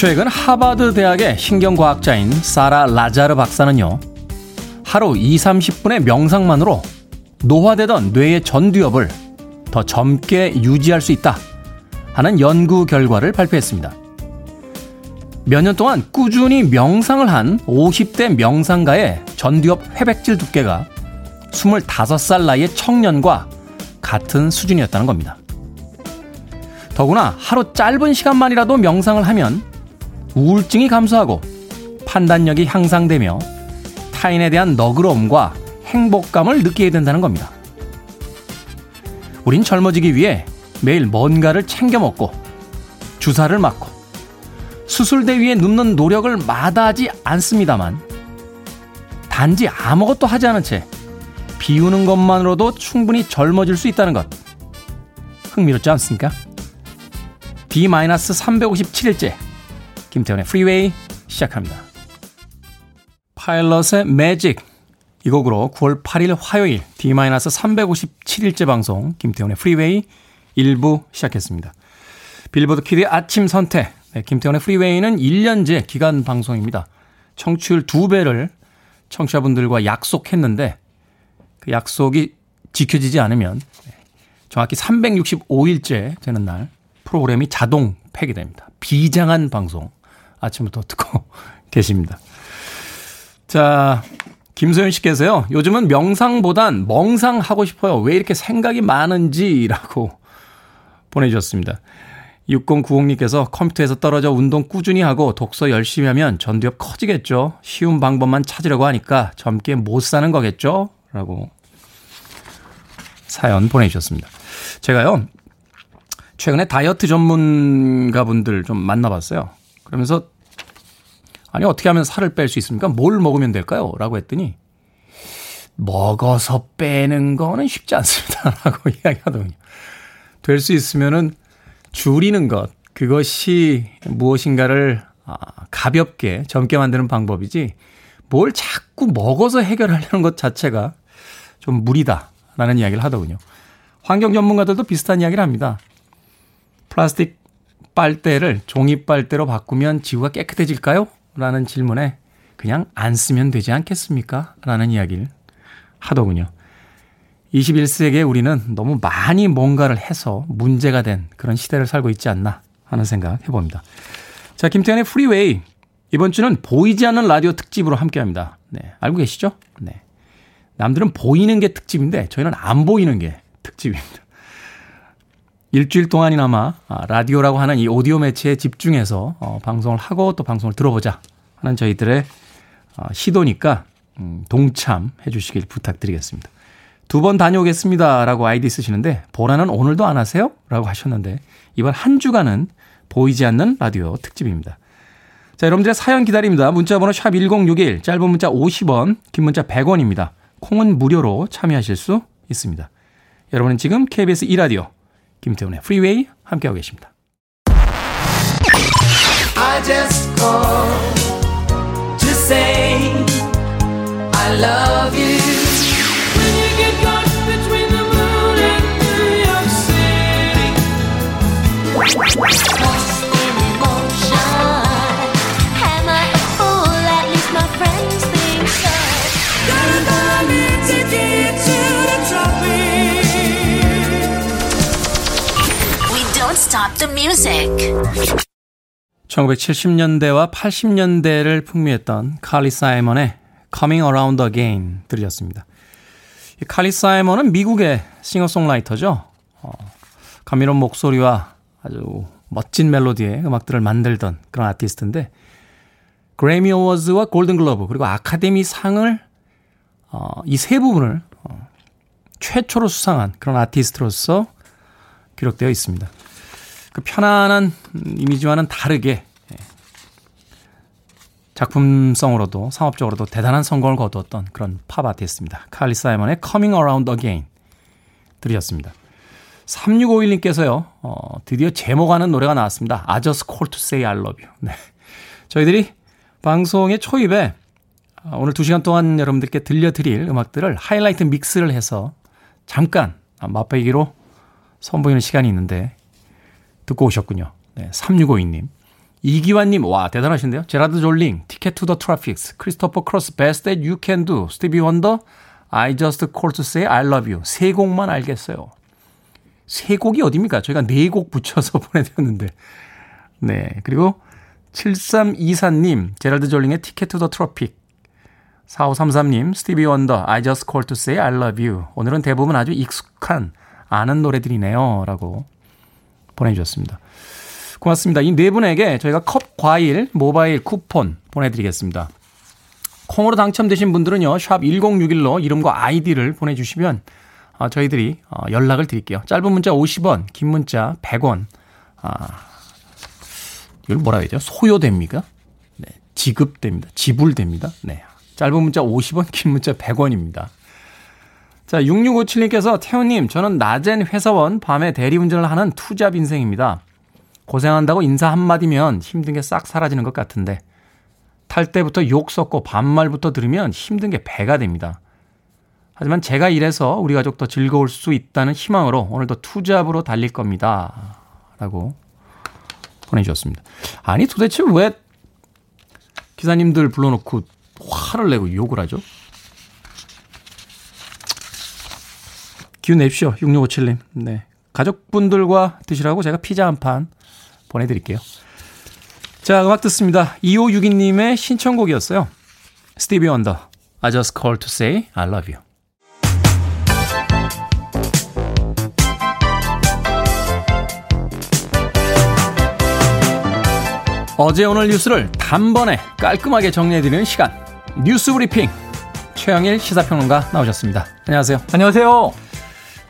최근 하버드 대학의 신경과학자인 사라 라자르 박사는요, 하루 2, 30분의 명상만으로 노화되던 뇌의 전두엽을 더 젊게 유지할 수 있다 하는 연구 결과를 발표했습니다. 몇 년 동안 꾸준히 명상을 한 50대 명상가의 전두엽 회백질 두께가 25살 나이의 청년과 같은 수준이었다는 겁니다. 더구나 하루 짧은 시간만이라도 명상을 하면 우울증이 감소하고 판단력이 향상되며 타인에 대한 너그러움과 행복감을 느끼게 된다는 겁니다. 우린 젊어지기 위해 매일 뭔가를 챙겨 먹고 주사를 맞고 수술대 위에 눕는 노력을 마다하지 않습니다만 단지 아무것도 하지 않은 채 비우는 것만으로도 충분히 젊어질 수 있다는 것 흥미롭지 않습니까? D-357일째 김태훈의 프리웨이 시작합니다. 파일럿의 매직 이 곡으로 9월 8일 화요일 D-357일째 방송 김태훈의 프리웨이 1부 시작했습니다. 빌보드 키드의 아침 선택 네, 김태훈의 프리웨이는 1년제 기간 방송입니다. 청취율 2배를 청취자분들과 약속했는데 그 약속이 지켜지지 않으면 정확히 365일째 되는 날 프로그램이 자동 폐기됩니다. 비장한 방송 아침부터 듣고 계십니다. 자, 김소연 씨께서요. 요즘은 명상보단 멍상하고 싶어요. 왜 이렇게 생각이 많은지라고 보내주셨습니다. 6090님께서 컴퓨터에서 떨어져 운동 꾸준히 하고 독서 열심히 하면 전두엽 커지겠죠. 쉬운 방법만 찾으려고 하니까 젊게 못 사는 거겠죠? 라고 사연 보내주셨습니다. 제가요, 최근에 다이어트 전문가분들 좀 만나봤어요. 그러면서 아니 어떻게 하면 살을 뺄 수 있습니까? 뭘 먹으면 될까요? 라고 했더니 먹어서 빼는 거는 쉽지 않습니다. 라고 이야기하더군요. 될 수 있으면은 줄이는 것 그것이 무엇인가를 아, 가볍게 젊게 만드는 방법이지 뭘 자꾸 먹어서 해결하려는 것 자체가 좀 무리다라는 이야기를 하더군요. 환경 전문가들도 비슷한 이야기를 합니다. 플라스틱 빨대를 종이 빨대로 바꾸면 지구가 깨끗해질까요? 라는 질문에 그냥 안 쓰면 되지 않겠습니까? 라는 이야기를 하더군요. 21세기에 우리는 너무 많이 뭔가를 해서 문제가 된 그런 시대를 살고 있지 않나 하는 생각 해봅니다. 자, 김태훈의 프리웨이. 이번 주는 보이지 않는 라디오 특집으로 함께 합니다. 네. 알고 계시죠? 네. 남들은 보이는 게 특집인데 저희는 안 보이는 게 특집입니다. 일주일 동안이나마 아, 라디오라고 하는 이 오디오 매체에 집중해서 어, 방송을 하고 또 방송을 들어보자 하는 저희들의 어, 시도니까 음, 동참해 주시길 부탁드리겠습니다. 두 번 다녀오겠습니다. 라고 아이디 쓰시는데, 보라는 오늘도 안 하세요? 라고 하셨는데, 이번 한 주간은 보이지 않는 라디오 특집입니다. 자, 여러분들의 사연 기다립니다. 문자번호 샵 1061, 짧은 문자 50원, 긴 문자 100원입니다. 콩은 무료로 참여하실 수 있습니다. 여러분은 지금 KBS 2라디오 김태훈의 프리웨이 함께하고 계십니다. I just called to say I love you. When you get lost between the moon and New York City. Stop the music. 1970년대와 80년대를 풍미했던 칼리 사이먼의 Coming Around Again 들으셨습니다. 이 칼리 사이먼은 미국의 싱어송라이터죠. 어, 감미로운 목소리와 아주 멋진 멜로디의 음악들을 만들던 그런 아티스트인데 그래미 어워즈와 골든 글러브 그리고 아카데미 상을 어, 이 세 부분을 어, 최초로 수상한 그런 아티스트로서 기록되어 있습니다. 그 편안한 이미지와는 다르게 예, 작품성으로도 상업적으로도 대단한 성공을 거두었던 그런 팝 아티스트입니다. 칼리 사이먼의 Coming Around Again 들으셨습니다. 3651님께서요, 어, 드디어 제목하는 노래가 나왔습니다. I just call to say I love you. 네. 저희들이 방송의 초입에 어, 오늘 2시간 동안 여러분들께 들려드릴 음악들을 하이라이트 믹스를 해서 잠깐 맛보기로 선보이는 시간이 있는데 듣고 오셨군요. 네, 3652님. 이기환님, 와, 대단하신데요? 제라드 졸링, Ticket to the Tropics, 크리스토퍼 크로스, That You Can Do, 스티비 원더, I Just Call I Love You. 세 곡만 알겠어요. 세 곡이 어딥니까? 저희가 네 곡 붙여서 보내드렸는데. 네. 그리고 7324님, 제라드 졸링의 Ticket to the Tropic. 4533님, 스티비 원더, I just called to say I love you. 오늘은 대부분 아주 익숙한, 아는 노래들이네요. 라고 보내주셨습니다. 고맙습니다. 이 네 분에게 저희가 컵 과일 모바일 쿠폰 보내드리겠습니다. 콩으로 당첨되신 분들은요, 샵 1061로 이름과 아이디를 보내주시면 어, 저희들이 어, 연락을 드릴게요. 짧은 문자 50원, 긴 문자 100원. 아, 이걸 뭐라 해야 되죠? 소요됩니까? 네, 지급됩니다. 지불됩니다. 네. 짧은 문자 50원, 긴 문자 100원입니다. 자, 6657님께서 태훈님, 저는 낮엔 회사원, 밤에 대리운전을 하는 투잡 인생입니다. 고생한다고 인사 한마디면 힘든 게 싹 사라지는 것 같은데 탈 때부터 욕 섞고 반말부터 들으면 힘든 게 배가 됩니다. 하지만 제가 이래서 우리 가족 더 즐거울 수 있다는 희망으로 오늘도 투잡으로 달릴 겁니다. 라고 보내주셨습니다. 아니 도대체 왜 기사님들 불러놓고 화를 내고 욕을 하죠? 기운 내십시오. 6657님. 네. 가족분들과 드시라고 제가 피자 한 판 보내드릴게요. 자, 음악 듣습니다. 2562님의 신청곡이었어요. 스티비 원더. I just called to say I love you. 어제 오늘 뉴스를 단번에 깔끔하게 정리해드리는 시간. 뉴스 브리핑. 최영일 시사평론가 나오셨습니다. 안녕하세요. 안녕하세요.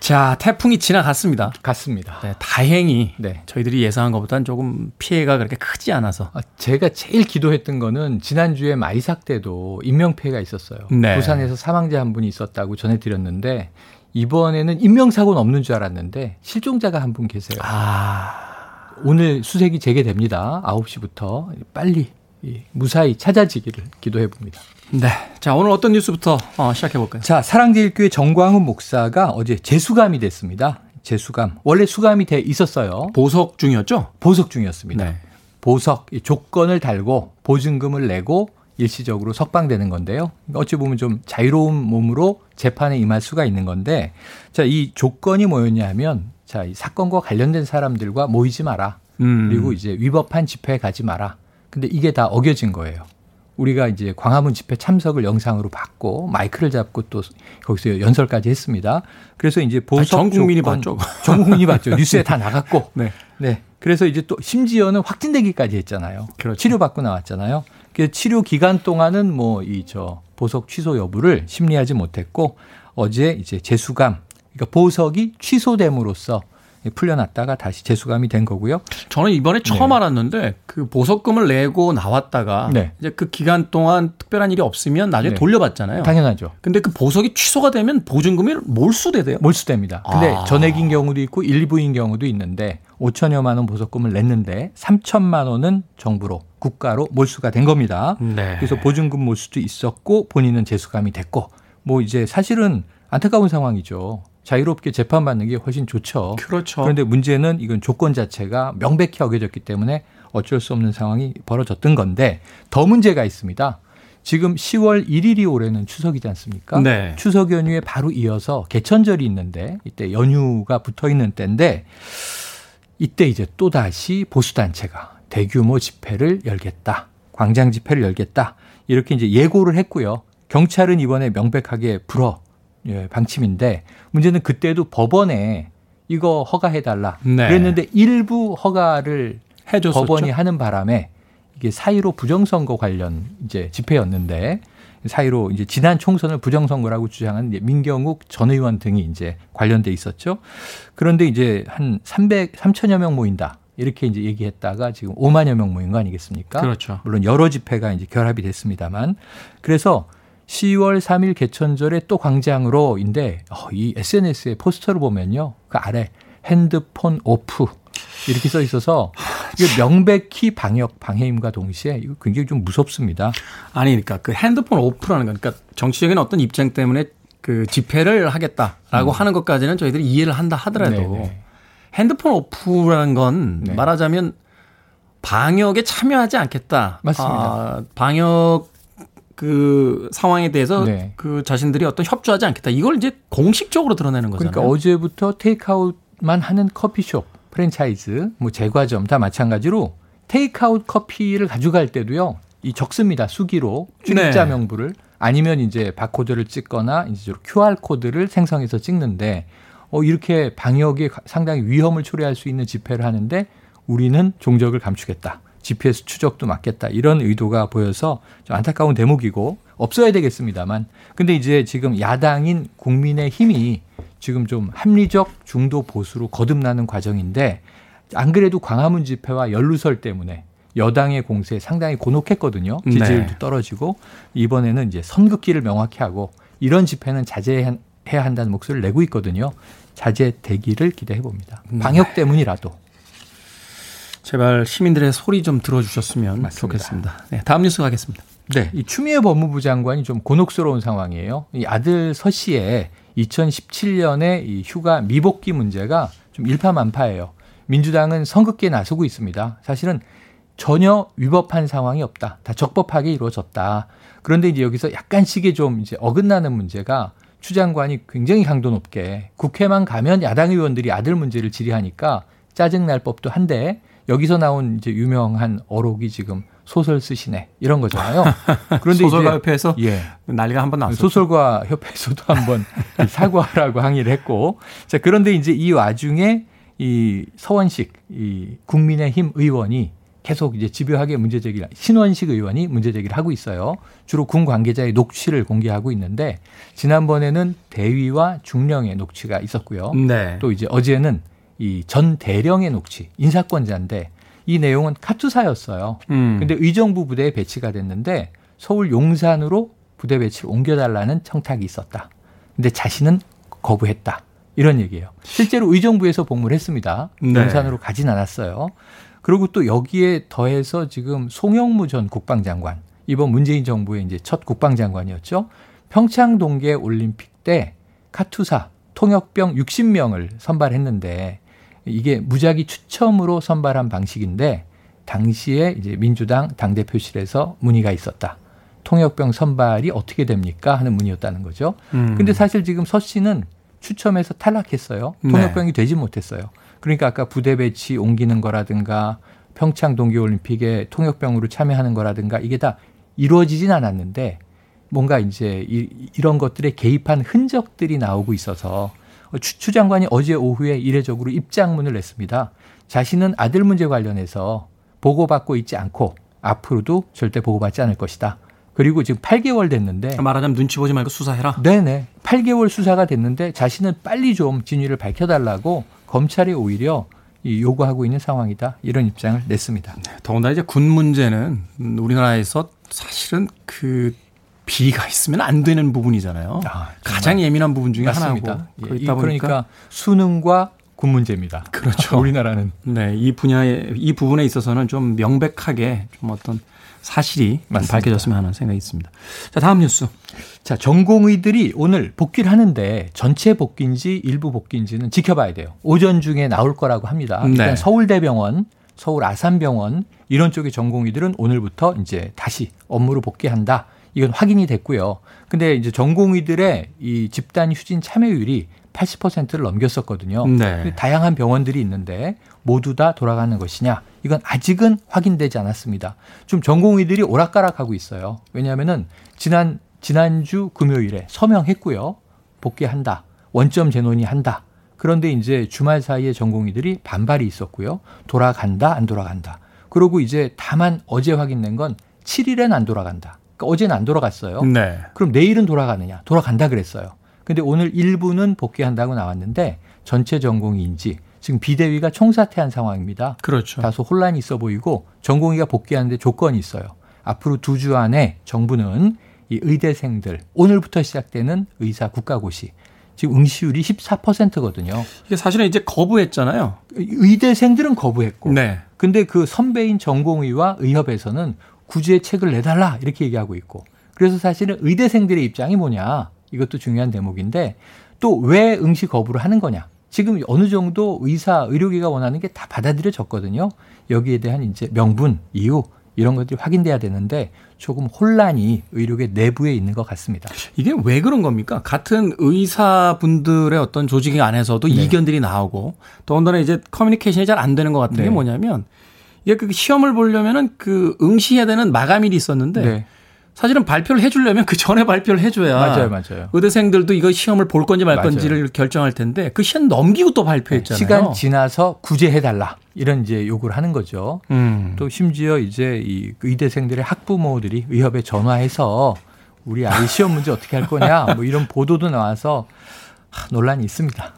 자, 태풍이 지나갔습니다. 갔습니다. 네, 다행히 네. 저희들이 예상한 것보다는 조금 피해가 그렇게 크지 않아서. 아, 제가 제일 기도했던 거는 지난주에 마이삭 때도 인명피해가 있었어요. 네. 부산에서 사망자 한 분이 있었다고 전해드렸는데 이번에는 인명사고는 없는 줄 알았는데 실종자가 한 분 계세요. 아. 오늘 수색이 재개됩니다. 9시부터 빨리 무사히 찾아지기를 기도해 봅니다. 네. 자, 오늘 어떤 뉴스부터 어, 시작해 볼까요? 자, 사랑제일교회 정광훈 목사가 어제 재수감이 됐습니다. 재수감. 원래 수감이 돼 있었어요. 보석 중이었죠? 보석 중이었습니다. 네. 보석 조건을 달고 보증금을 내고 일시적으로 석방되는 건데요. 어찌 보면 좀 자유로운 몸으로 재판에 임할 수가 있는 건데 자, 이 조건이 뭐였냐 하면 자, 이 사건과 관련된 사람들과 모이지 마라. 음. 그리고 이제 위법한 집회에 가지 마라. 근데 이게 다 어겨진 거예요. 우리가 이제 광화문 집회 참석을 영상으로 봤고 마이크를 잡고 또 거기서 연설까지 했습니다. 그래서 이제 보석 전 국민이 봤죠. 전 국민이 봤죠. 뉴스에 다 나갔고. 네. 네. 그래서 이제 또 심지어는 확진되기까지 했잖아요. 그렇죠. 치료받고 나왔잖아요. 그 치료 기간 동안은 뭐 이 저 보석 취소 여부를 심리하지 못했고 어제 이제 재수감 그러니까 보석이 취소됨으로써 풀려났다가 다시 재수감이 된 거고요. 저는 이번에 처음 네. 알았는데 그 보석금을 내고 나왔다가 네. 이제 그 기간 동안 특별한 일이 없으면 나중에 네. 돌려받잖아요. 당연하죠. 근데 그 보석이 취소가 되면 보증금이 몰수되대요. 몰수됩니다. 근데 아. 전액인 경우도 있고 일부인 경우도 있는데 5천여만 원 보석금을 냈는데 3천만 원은 정부로 국가로 몰수가 된 겁니다. 네. 그래서 보증금 몰수도 있었고 본인은 재수감이 됐고 뭐 이제 사실은 안타까운 상황이죠. 자유롭게 재판받는 게 훨씬 좋죠. 그렇죠. 그런데 문제는 이건 조건 자체가 명백히 어겨졌기 때문에 어쩔 수 없는 상황이 벌어졌던 건데 더 문제가 있습니다. 지금 10월 1일이 올해는 추석이지 않습니까? 네. 추석 연휴에 바로 이어서 개천절이 있는데 이때 연휴가 붙어 있는 때인데 이때 이제 또 다시 보수 단체가 대규모 집회를 열겠다. 광장 집회를 열겠다. 이렇게 이제 예고를 했고요. 경찰은 이번에 명백하게 불어 예, 방침인데 문제는 그때도 법원에 이거 허가해달라 네. 그랬는데 일부 허가를 해줬었죠? 법원이 하는 바람에 이게 사이로 부정선거 관련 이제 집회였는데 사이로 이제 지난 총선을 부정선거라고 주장한 민경욱 전 의원 등이 이제 관련돼 있었죠. 그런데 이제 한 300, 3천여 명 모인다. 이렇게 이제 얘기했다가 지금 5만여 명 모인 거 아니겠습니까? 그렇죠. 물론 여러 집회가 이제 결합이 됐습니다만 그래서 10월 3일 개천절에 또 광장으로인데 어, 이 SNS에 포스터를 보면요. 그 아래 핸드폰 오프 이렇게 써 있어서 이게 명백히 방역 방해임과 동시에 이거 굉장히 좀 무섭습니다. 아니 그러니까 그 핸드폰 오프라는 건 그러니까 정치적인 어떤 입장 때문에 그 집회를 하겠다라고 음. 하는 것까지는 저희들이 이해를 한다 하더라도 네네. 핸드폰 오프라는 건 네. 말하자면 방역에 참여하지 않겠다. 맞습니다. 아, 방역 그 상황에 대해서 네. 그 자신들이 어떤 협조하지 않겠다. 이걸 이제 공식적으로 드러내는 거잖아요. 그러니까 어제부터 테이크아웃만 하는 커피숍 프랜차이즈, 뭐 제과점 다 마찬가지로 테이크아웃 커피를 가져갈 때도요. 이 적습니다. 수기로 출입자 네. 명부를 아니면 이제 바코드를 찍거나 이제 QR 코드를 생성해서 찍는데 어 이렇게 방역에 상당히 위험을 초래할 수 있는 집회를 하는데 우리는 종적을 감추겠다. GPS 추적도 막겠다. 이런 의도가 보여서 좀 안타까운 대목이고 없어야 되겠습니다만. 근데 이제 지금 야당인 국민의 힘이 지금 좀 합리적 중도 보수로 거듭나는 과정인데 안 그래도 광화문 집회와 연루설 때문에 여당의 공세에 상당히 곤혹했거든요. 지지율도 네. 떨어지고 이번에는 이제 선긋기를 명확히 하고 이런 집회는 자제해야 한다는 목소리를 내고 있거든요. 자제되기를 기대해 봅니다. 네. 방역 때문이라도. 제발 시민들의 소리 좀 들어주셨으면 맞습니다. 좋겠습니다. 네, 다음 뉴스 가겠습니다. 네, 이 추미애 법무부 장관이 좀 곤혹스러운 상황이에요. 이 아들 서 씨의 2017년에 이 휴가 미복귀 문제가 좀 일파만파예요. 민주당은 선긋기에 나서고 있습니다. 사실은 전혀 위법한 상황이 없다. 다 적법하게 이루어졌다. 그런데 이제 여기서 약간씩의 좀 이제 어긋나는 문제가 추 장관이 굉장히 강도 높게 국회만 가면 야당 의원들이 아들 문제를 질의하니까 짜증날 법도 한데 여기서 나온 이제 유명한 어록이 지금 소설 쓰시네 이런 거잖아요. 그런데 소설가 협회에서 예. 난리가 한번 났어요. 소설가 협회에서도 한번 사과하라고 항의를 했고 자 그런데 이제 이 와중에 이 서원식 이 국민의힘 의원이 계속 이제 집요하게 문제 제기를 신원식 의원이 문제 제기를 하고 있어요. 주로 군 관계자의 녹취를 공개하고 있는데 지난번에는 대위와 중령의 녹취가 있었고요. 네. 또 이제 어제는 이 전 대령의 녹취 인사권자인데 이 내용은 카투사였어요. 음. 근데 의정부 부대에 배치가 됐는데 서울 용산으로 부대 배치를 옮겨달라는 청탁이 있었다. 근데 자신은 거부했다. 이런 얘기예요. 실제로 의정부에서 복무를 했습니다. 네. 용산으로 가진 않았어요. 그리고 또 여기에 더해서 지금 송영무 전 국방장관 이번 문재인 정부의 이제 첫 국방장관이었죠. 평창 동계 올림픽 때 카투사 통역병 60명을 선발했는데 이게 무작위 추첨으로 선발한 방식인데 당시에 이제 민주당 당대표실에서 문의가 있었다. 통역병 선발이 어떻게 됩니까? 하는 문의였다는 거죠. 음. 근데 사실 지금 서 씨는 추첨해서 탈락했어요. 통역병이 네. 되지 못했어요. 그러니까 아까 부대 배치 옮기는 거라든가 평창 동계올림픽에 통역병으로 참여하는 거라든가 이게 다 이루어지진 않았는데 뭔가 이제 이, 이런 것들에 개입한 흔적들이 나오고 있어서 추, 추 장관이 어제 오후에 이례적으로 입장문을 냈습니다. 자신은 아들 문제 관련해서 보고받고 있지 않고 앞으로도 절대 보고받지 않을 것이다. 그리고 지금 8개월 됐는데 말하자면 눈치 보지 말고 수사해라. 네네. 8개월 수사가 됐는데 자신은 빨리 좀 진위를 밝혀달라고 검찰이 오히려 요구하고 있는 상황이다. 이런 입장을 냈습니다. 네, 더군다나 이제 군 문제는 우리나라에서 사실은 그 비가 있으면 안 되는 부분이잖아요. 아, 가장 예민한 부분 중에 맞습니다. 하나고 예, 그러니까 보니까 수능과 군 문제입니다. 그렇죠. 우리나라는 네, 이 분야에 이 부분에 있어서는 좀 명백하게 좀 어떤 사실이 맞습니다. 밝혀졌으면 하는 생각이 있습니다. 자, 다음 뉴스. 자, 전공의들이 오늘 복귀를 하는데 전체 복귀인지 일부 복귀인지는 지켜봐야 돼요. 오전 중에 나올 거라고 합니다. 일단 네. 서울대병원, 서울 아산병원 이런 쪽의 전공의들은 오늘부터 이제 다시 업무로 복귀한다. 이건 확인이 됐고요. 근데 이제 전공의들의 이 집단 휴진 참여율이 80%를 넘겼었거든요. 네. 다양한 병원들이 있는데 모두 다 돌아가는 것이냐? 이건 아직은 확인되지 않았습니다. 좀 전공의들이 오락가락하고 있어요. 왜냐하면은 지난 지난주 금요일에 서명했고요. 복귀한다. 원점 재논의 한다. 그런데 이제 주말 사이에 전공의들이 반발이 있었고요. 돌아간다, 안 돌아간다. 그리고 이제 다만 어제 확인된 건 7일엔 안 돌아간다. 그러니까 어제는 안 돌아갔어요. 네. 그럼 내일은 돌아가느냐? 돌아간다 그랬어요. 근데 오늘 일부는 복귀한다고 나왔는데 전체 전공의인지 지금 비대위가 총사퇴한 상황입니다. 그렇죠. 다소 혼란이 있어 보이고 전공의가 복귀하는데 조건이 있어요. 앞으로 두 주 안에 정부는 이 의대생들 오늘부터 시작되는 의사 국가고시 지금 응시율이 14%거든요. 이게 사실은 이제 거부했잖아요. 의대생들은 거부했고. 네. 근데 그 선배인 전공의와 의협에서는 구제의 책을 내달라 이렇게 얘기하고 있고. 그래서 사실은 의대생들의 입장이 뭐냐 이것도 중요한 대목인데 또 왜 응시 거부를 하는 거냐 지금 어느 정도 의사, 의료계가 원하는 게 다 받아들여졌거든요. 여기에 대한 이제 명분, 이유 이런 것들이 확인돼야 되는데 조금 혼란이 의료계 내부에 있는 것 같습니다. 이게 왜 그런 겁니까? 같은 의사분들의 어떤 조직 안에서도 네. 이견들이 나오고 더군다나 이제 커뮤니케이션이 잘 안 되는 것 같은 네. 게 뭐냐면 이게 그 시험을 보려면은 그 응시해야 되는 마감일이 있었는데 네. 사실은 발표를 해주려면 그 전에 발표를 해줘야 맞아요, 맞아요. 의대생들도 이거 시험을 볼 건지 말 건지를 맞아요. 결정할 텐데 그 시간 넘기고 또 발표했잖아요. 시간 지나서 구제해달라 이런 이제 요구를 하는 거죠. 음. 또 심지어 이제 이 의대생들의 학부모들이 의협에 전화해서 우리 아이 시험 문제 어떻게 할 거냐 뭐 이런 보도도 나와서 논란이 있습니다.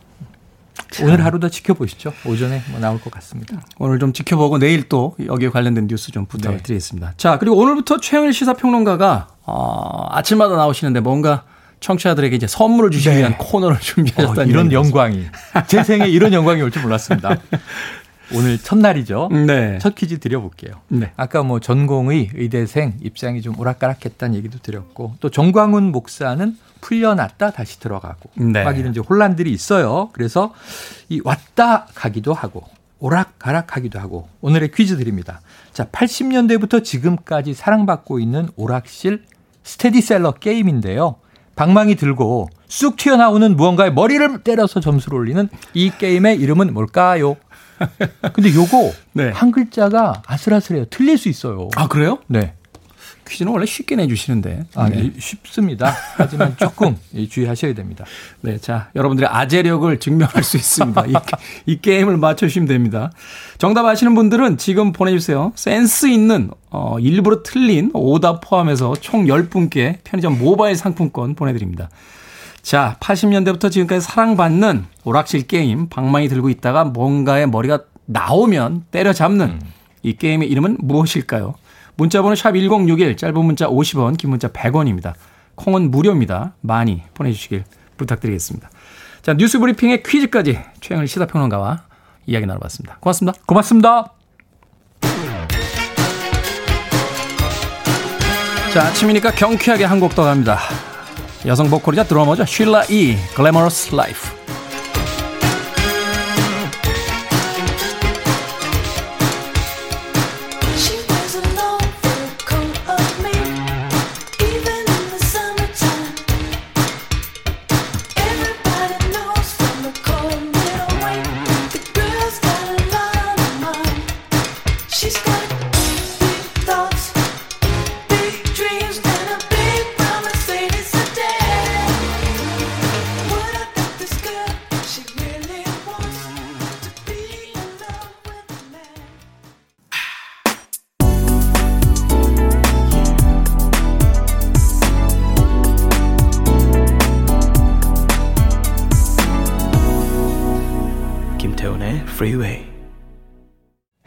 오늘 하루 더 지켜보시죠. 오전에 뭐 나올 것 같습니다. 오늘 좀 지켜보고 내일 또 여기에 관련된 뉴스 좀 부탁을 네. 드리겠습니다. 자, 그리고 오늘부터 최영일 시사평론가가 어, 아침마다 나오시는데 뭔가 청취자들에게 이제 선물을 주시기 네. 위한 코너를 준비하셨다는 어, 이런 영광이 제 생에 이런 영광이 올 줄 몰랐습니다. 오늘 첫날이죠. 네. 첫 퀴즈 드려볼게요. 네. 아까 뭐 전공의 의대생 입장이 좀 오락가락했다는 얘기도 드렸고 또 정광훈 목사는 풀려났다 다시 들어가고 네. 막 이런 이제 혼란들이 있어요. 그래서 이 왔다 가기도 하고 오락가락하기도 하고 오늘의 퀴즈 드립니다. 자, 80년대부터 지금까지 사랑받고 있는 오락실 스테디셀러 게임인데요. 방망이 들고 쑥 튀어나오는 무언가에 머리를 때려서 점수를 올리는 이 게임의 이름은 뭘까요? 근데 요거 네. 한 글자가 아슬아슬해요. 틀릴 수 있어요. 아, 그래요? 네. 퀴즈는 원래 쉽게 내주시는데. 아, 네. 쉽습니다. 하지만 조금 주의하셔야 됩니다. 네. 자, 여러분들의 아재력을 증명할 수 있습니다. 이, 이 게임을 맞춰주시면 됩니다. 정답 아시는 분들은 지금 보내주세요. 센스 있는, 어, 일부러 틀린 오답 포함해서 총 10분께 편의점 모바일 상품권 보내드립니다. 자, 80년대부터 지금까지 사랑받는 오락실 게임, 방망이 들고 있다가 뭔가에 머리가 나오면 때려잡는 음. 이 게임의 이름은 무엇일까요? 문자번호 샵 1061, 짧은 문자 50원, 긴 문자 100원입니다. 콩은 무료입니다. 많이 보내주시길 부탁드리겠습니다. 자, 뉴스 브리핑의 퀴즈까지 최영일 시사평론가와 이야기 나눠봤습니다. 고맙습니다. 고맙습니다. 자, 아침이니까 경쾌하게 한 곡 더 갑니다. 여성 보컬이자 드러머죠. 쉴라 이, Glamorous Life.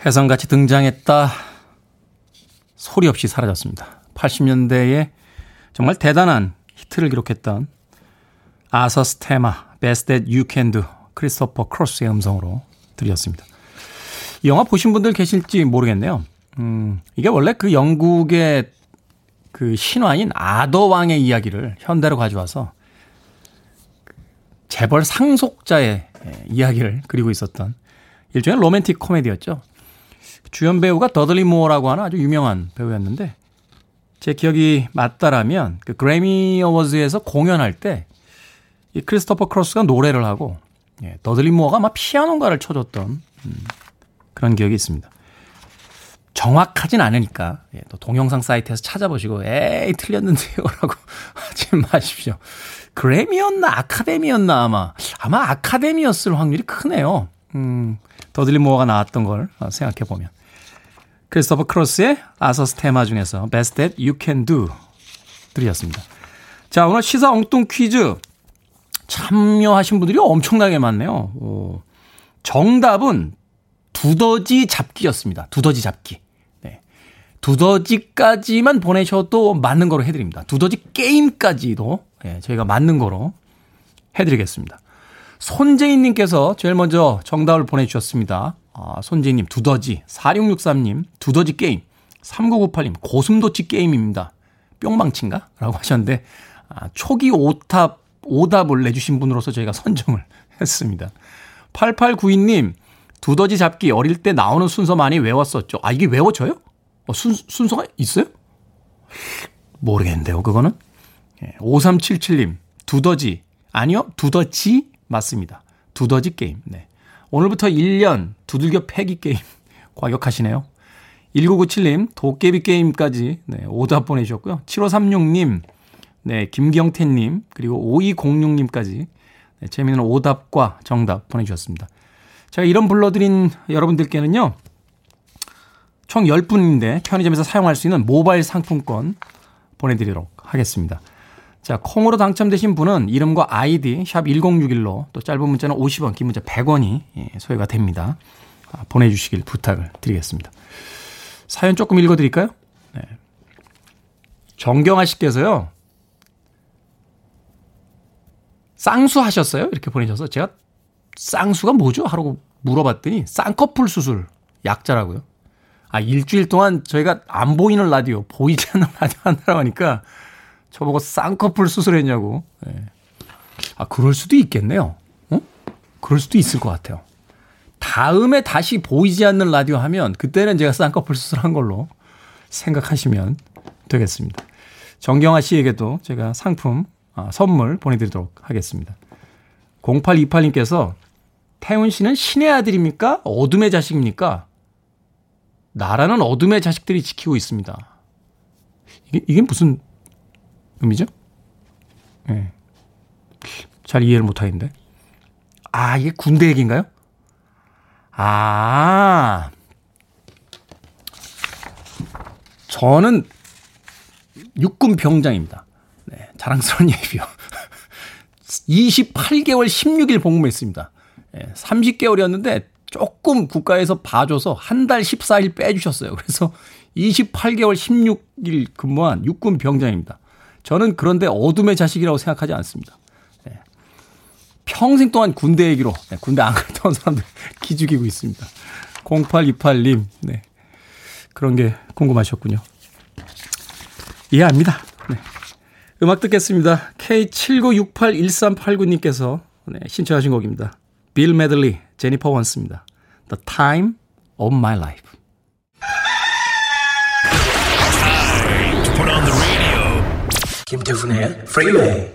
해성같이 등장했다. 소리 없이 사라졌습니다. 80년대에 정말 대단한 히트를 기록했던 아서스 테마, Best That You Can Do, 크리스토퍼 크로스의 음성으로 들렸습니다. 이 영화 보신 분들 계실지 모르겠네요. 음, 이게 원래 그 영국의 그 신화인 아더왕의 이야기를 현대로 가져와서 재벌 상속자의 이야기를 그리고 있었던 일종의 로맨틱 코미디였죠. 주연 배우가 더들리 모어라고 하는 아주 유명한 배우였는데 제 기억이 맞다라면 그 그래미 어워즈에서 공연할 때 이 크리스토퍼 크로스가 노래를 하고 예, 더들리 모어가 막 피아노가를 쳐줬던 음, 그런 기억이 있습니다. 정확하진 않으니까 예, 또 동영상 사이트에서 찾아보시고 에이 틀렸는데요라고 하지 마십시오. 그래미였나 아카데미였나 아마 아마 아카데미였을 확률이 크네요. 음, 더들리 모어가 나왔던 걸 생각해 보면 크리스토퍼 크로스의 아서스 테마 중에서 Best That You Can Do 들이었습니다. 자, 오늘 시사 엉뚱 퀴즈 참여하신 분들이 엄청나게 많네요. 오, 정답은 두더지 잡기였습니다. 두더지 잡기. 네. 두더지까지만 보내셔도 맞는 거로 해드립니다. 두더지 게임까지도 네, 저희가 맞는 거로 해드리겠습니다. 손재인님께서 제일 먼저 정답을 보내주셨습니다. 아, 손재님, 두더지. 4663님, 두더지 게임. 3998님, 고슴도치 게임입니다. 뿅망친가? 라고 하셨는데, 아, 초기 오답, 오답을 내주신 분으로서 저희가 선정을 했습니다. 8892님, 두더지 잡기 어릴 때 나오는 순서 많이 외웠었죠. 아, 이게 외워져요? 어, 순, 순서가 있어요? 모르겠는데요, 그거는. 예, 5377님, 두더지. 아니요, 두더지 맞습니다. 두더지 게임. 네. 오늘부터 1년 두들겨 패기 게임. 과격하시네요. 1997님, 도깨비 게임까지, 네, 오답 보내주셨고요. 7536님, 네, 김경태님, 그리고 5206님까지, 네, 재미있는 오답과 정답 보내주셨습니다. 제가 이런 불러드린 여러분들께는요, 총 10분인데 편의점에서 사용할 수 있는 모바일 상품권 보내드리도록 하겠습니다. 자, 콩으로 당첨되신 분은 이름과 아이디 샵 1061로 또 짧은 문자는 50원, 긴 문자 100원이 예, 소요가 됩니다. 아, 보내 주시길 부탁을 드리겠습니다. 사연 조금 읽어 드릴까요? 네. 정경아 씨께서요. 쌍수 하셨어요? 이렇게 보내셔서 제가 쌍수가 뭐죠? 하라고 물어봤더니 쌍꺼풀 수술 약자라고요. 아, 일주일 동안 저희가 안 보이는 라디오, 보이지 않는 라디오 한다고 하니까 저보고 쌍꺼풀 수술했냐고. 네. 아, 그럴 수도 있겠네요. 어? 그럴 수도 있을 것 같아요. 다음에 다시 보이지 않는 라디오 하면 그때는 제가 쌍꺼풀 수술한 걸로 생각하시면 되겠습니다. 정경아 씨에게도 제가 상품, 아, 선물 보내드리도록 하겠습니다. 0828님께서 태훈 씨는 신의 아들입니까? 어둠의 자식입니까? 나라는 어둠의 자식들이 지키고 있습니다. 이게, 이게 무슨 의미죠? 예. 네. 잘 이해를 못 하겠는데. 아, 이게 군대 얘기인가요? 아. 저는 육군 병장입니다. 네, 자랑스러운 얘기요. 28개월 16일 복무했습니다. 네, 30개월이었는데 조금 국가에서 봐줘서 한 달 14일 빼주셨어요. 그래서 28개월 16일 근무한 육군 병장입니다. 저는 그런데 어둠의 자식이라고 생각하지 않습니다. 네. 평생 동안 군대 얘기로 네, 군대 안 갔다 온 사람들 기죽이고 있습니다. 0828님, 네. 그런 게 궁금하셨군요. 이해합니다. 네. 음악 듣겠습니다. K79681389님께서 네, 신청하신 곡입니다. 빌 메들리, 제니퍼 원스입니다. The Time of My Life. 김태훈의 프리웨이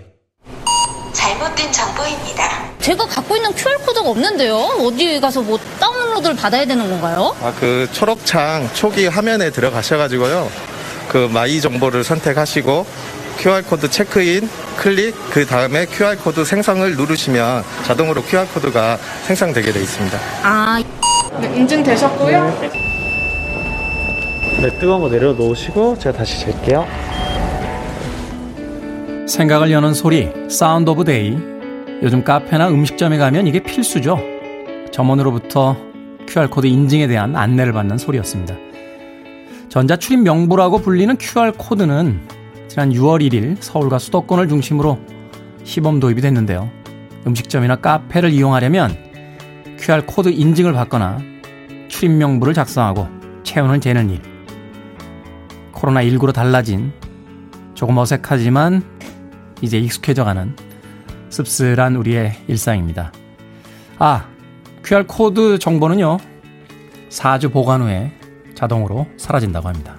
잘못된 정보입니다. 제가 갖고 있는 QR코드가 없는데요. 어디 가서 뭐 다운로드를 받아야 되는 건가요? 아, 그 초록창 초기 화면에 들어가셔가지고요. 그 my 정보를 선택하시고 QR코드 체크인, 클릭, 그 다음에 QR코드 생성을 누르시면 자동으로 QR코드가 생성되게 되어 있습니다. 아, 네, 인증되셨고요. 네, 뜨거운 거 내려놓으시고 제가 다시 잴게요. 생각을 여는 소리, Sound of Day. 요즘 카페나 음식점에 가면 이게 필수죠. 점원으로부터 QR코드 인증에 대한 안내를 받는 소리였습니다. 전자출입 명부라고 불리는 QR코드는 지난 6월 1일 서울과 수도권을 중심으로 시범 도입이 됐는데요. 음식점이나 카페를 이용하려면 QR코드 인증을 받거나 출입 명부를 작성하고 체온을 재는 일. 코로나19로 달라진 조금 어색하지만 이제 익숙해져가는 씁쓸한 우리의 일상입니다. 아, QR코드 정보는요, 4주 보관 후에 자동으로 사라진다고 합니다.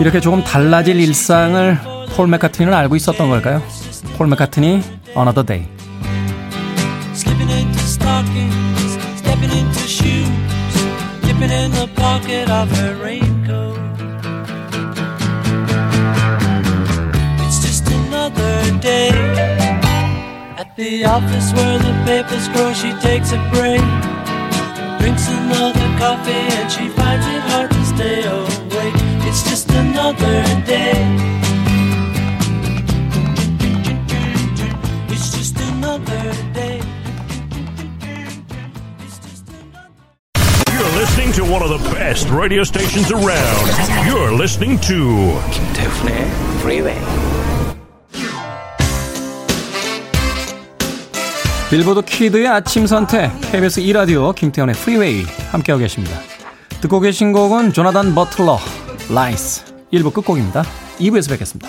이렇게 조금 달라질 일상을 폴 맥카트니는 알고 있었던 걸까요? 폴 맥카트니 Another Day In the pocket of her raincoat. It's just another day at the office where the papers grow. She takes a break. drinks another coffee and she finds one of the best radio stations around. You're listening to 김태훈의 Freeway. 빌보드 Kid의 아침 선택 KBS 2라디오 김태훈의 프리웨이 함께하고 계십니다. 듣고 계신 곡은 조나단 버틀러 Lies 1부 끝곡입니다. 2부에서 뵙겠습니다.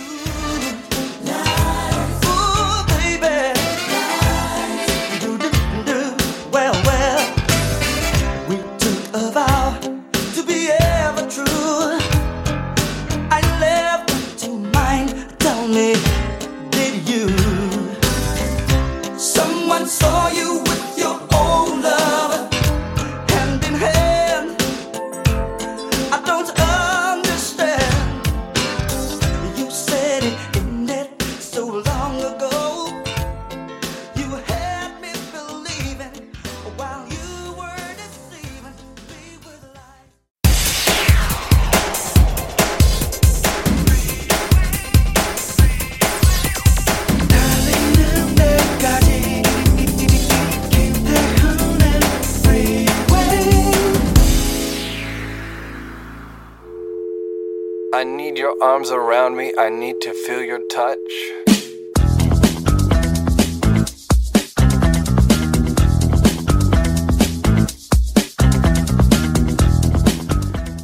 I need your arms around me. I need to feel your touch.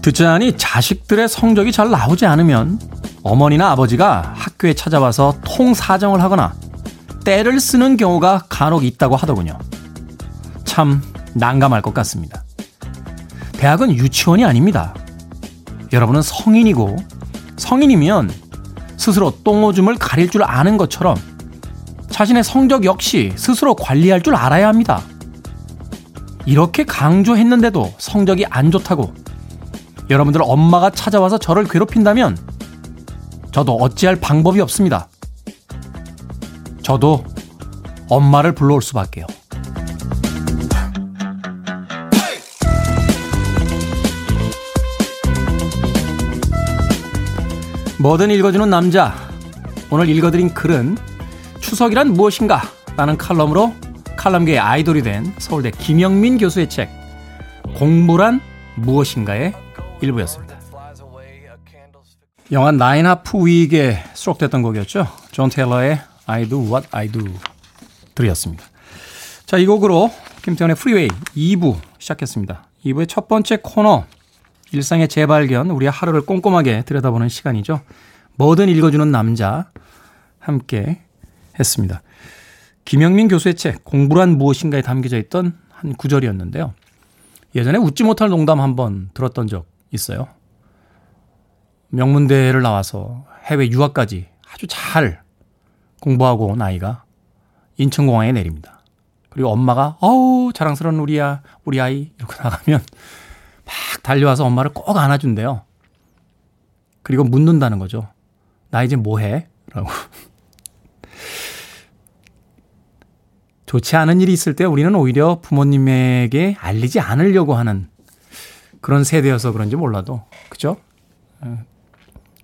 듣자니 자식들의 성적이 잘 나오지 않으면 어머니나 아버지가 학교에 찾아와서 통사정을 하거나 때를 쓰는 경우가 간혹 있다고 하더군요. 참 난감할 것 같습니다. 대학은 유치원이 아닙니다. 여러분은 성인이고 성인이면 스스로 똥오줌을 가릴 줄 아는 것처럼 자신의 성적 역시 스스로 관리할 줄 알아야 합니다. 이렇게 강조했는데도 성적이 안 좋다고 여러분들 엄마가 찾아와서 저를 괴롭힌다면 저도 어찌할 방법이 없습니다. 저도 엄마를 불러올 수밖에요. 뭐든 읽어주는 남자. 오늘 읽어드린 글은 추석이란 무엇인가? 라는 칼럼으로 칼럼계의 아이돌이 된 서울대 김영민 교수의 책 공부란 무엇인가의 일부였습니다. 영화 Nine Half Week에 수록됐던 곡이었죠. 존 테일러의 I do what I do 들으셨습니다. 자, 이 곡으로 김태훈의 프리웨이 2부 시작했습니다. 2부의 첫 번째 코너 일상의 재발견, 우리의 하루를 꼼꼼하게 들여다보는 시간이죠. 뭐든 읽어주는 남자 함께 했습니다. 김영민 교수의 책 공부란 무엇인가에 담겨져 있던 한 구절이었는데요. 예전에 웃지 못할 농담 한번 들었던 적 있어요. 명문대를 나와서 해외 유학까지 아주 잘 공부하고 온 아이가 인천공항에 내립니다. 그리고 엄마가 어우 자랑스러운 우리 야 우리 아이 이러고 나가면 막 달려와서 엄마를 꼭 안아준대요. 그리고 묻는다는 거죠. 나 이제 뭐 해? 라고. 좋지 않은 일이 있을 때 우리는 오히려 부모님에게 알리지 않으려고 하는 그런 세대여서 그런지 몰라도, 그죠? 어,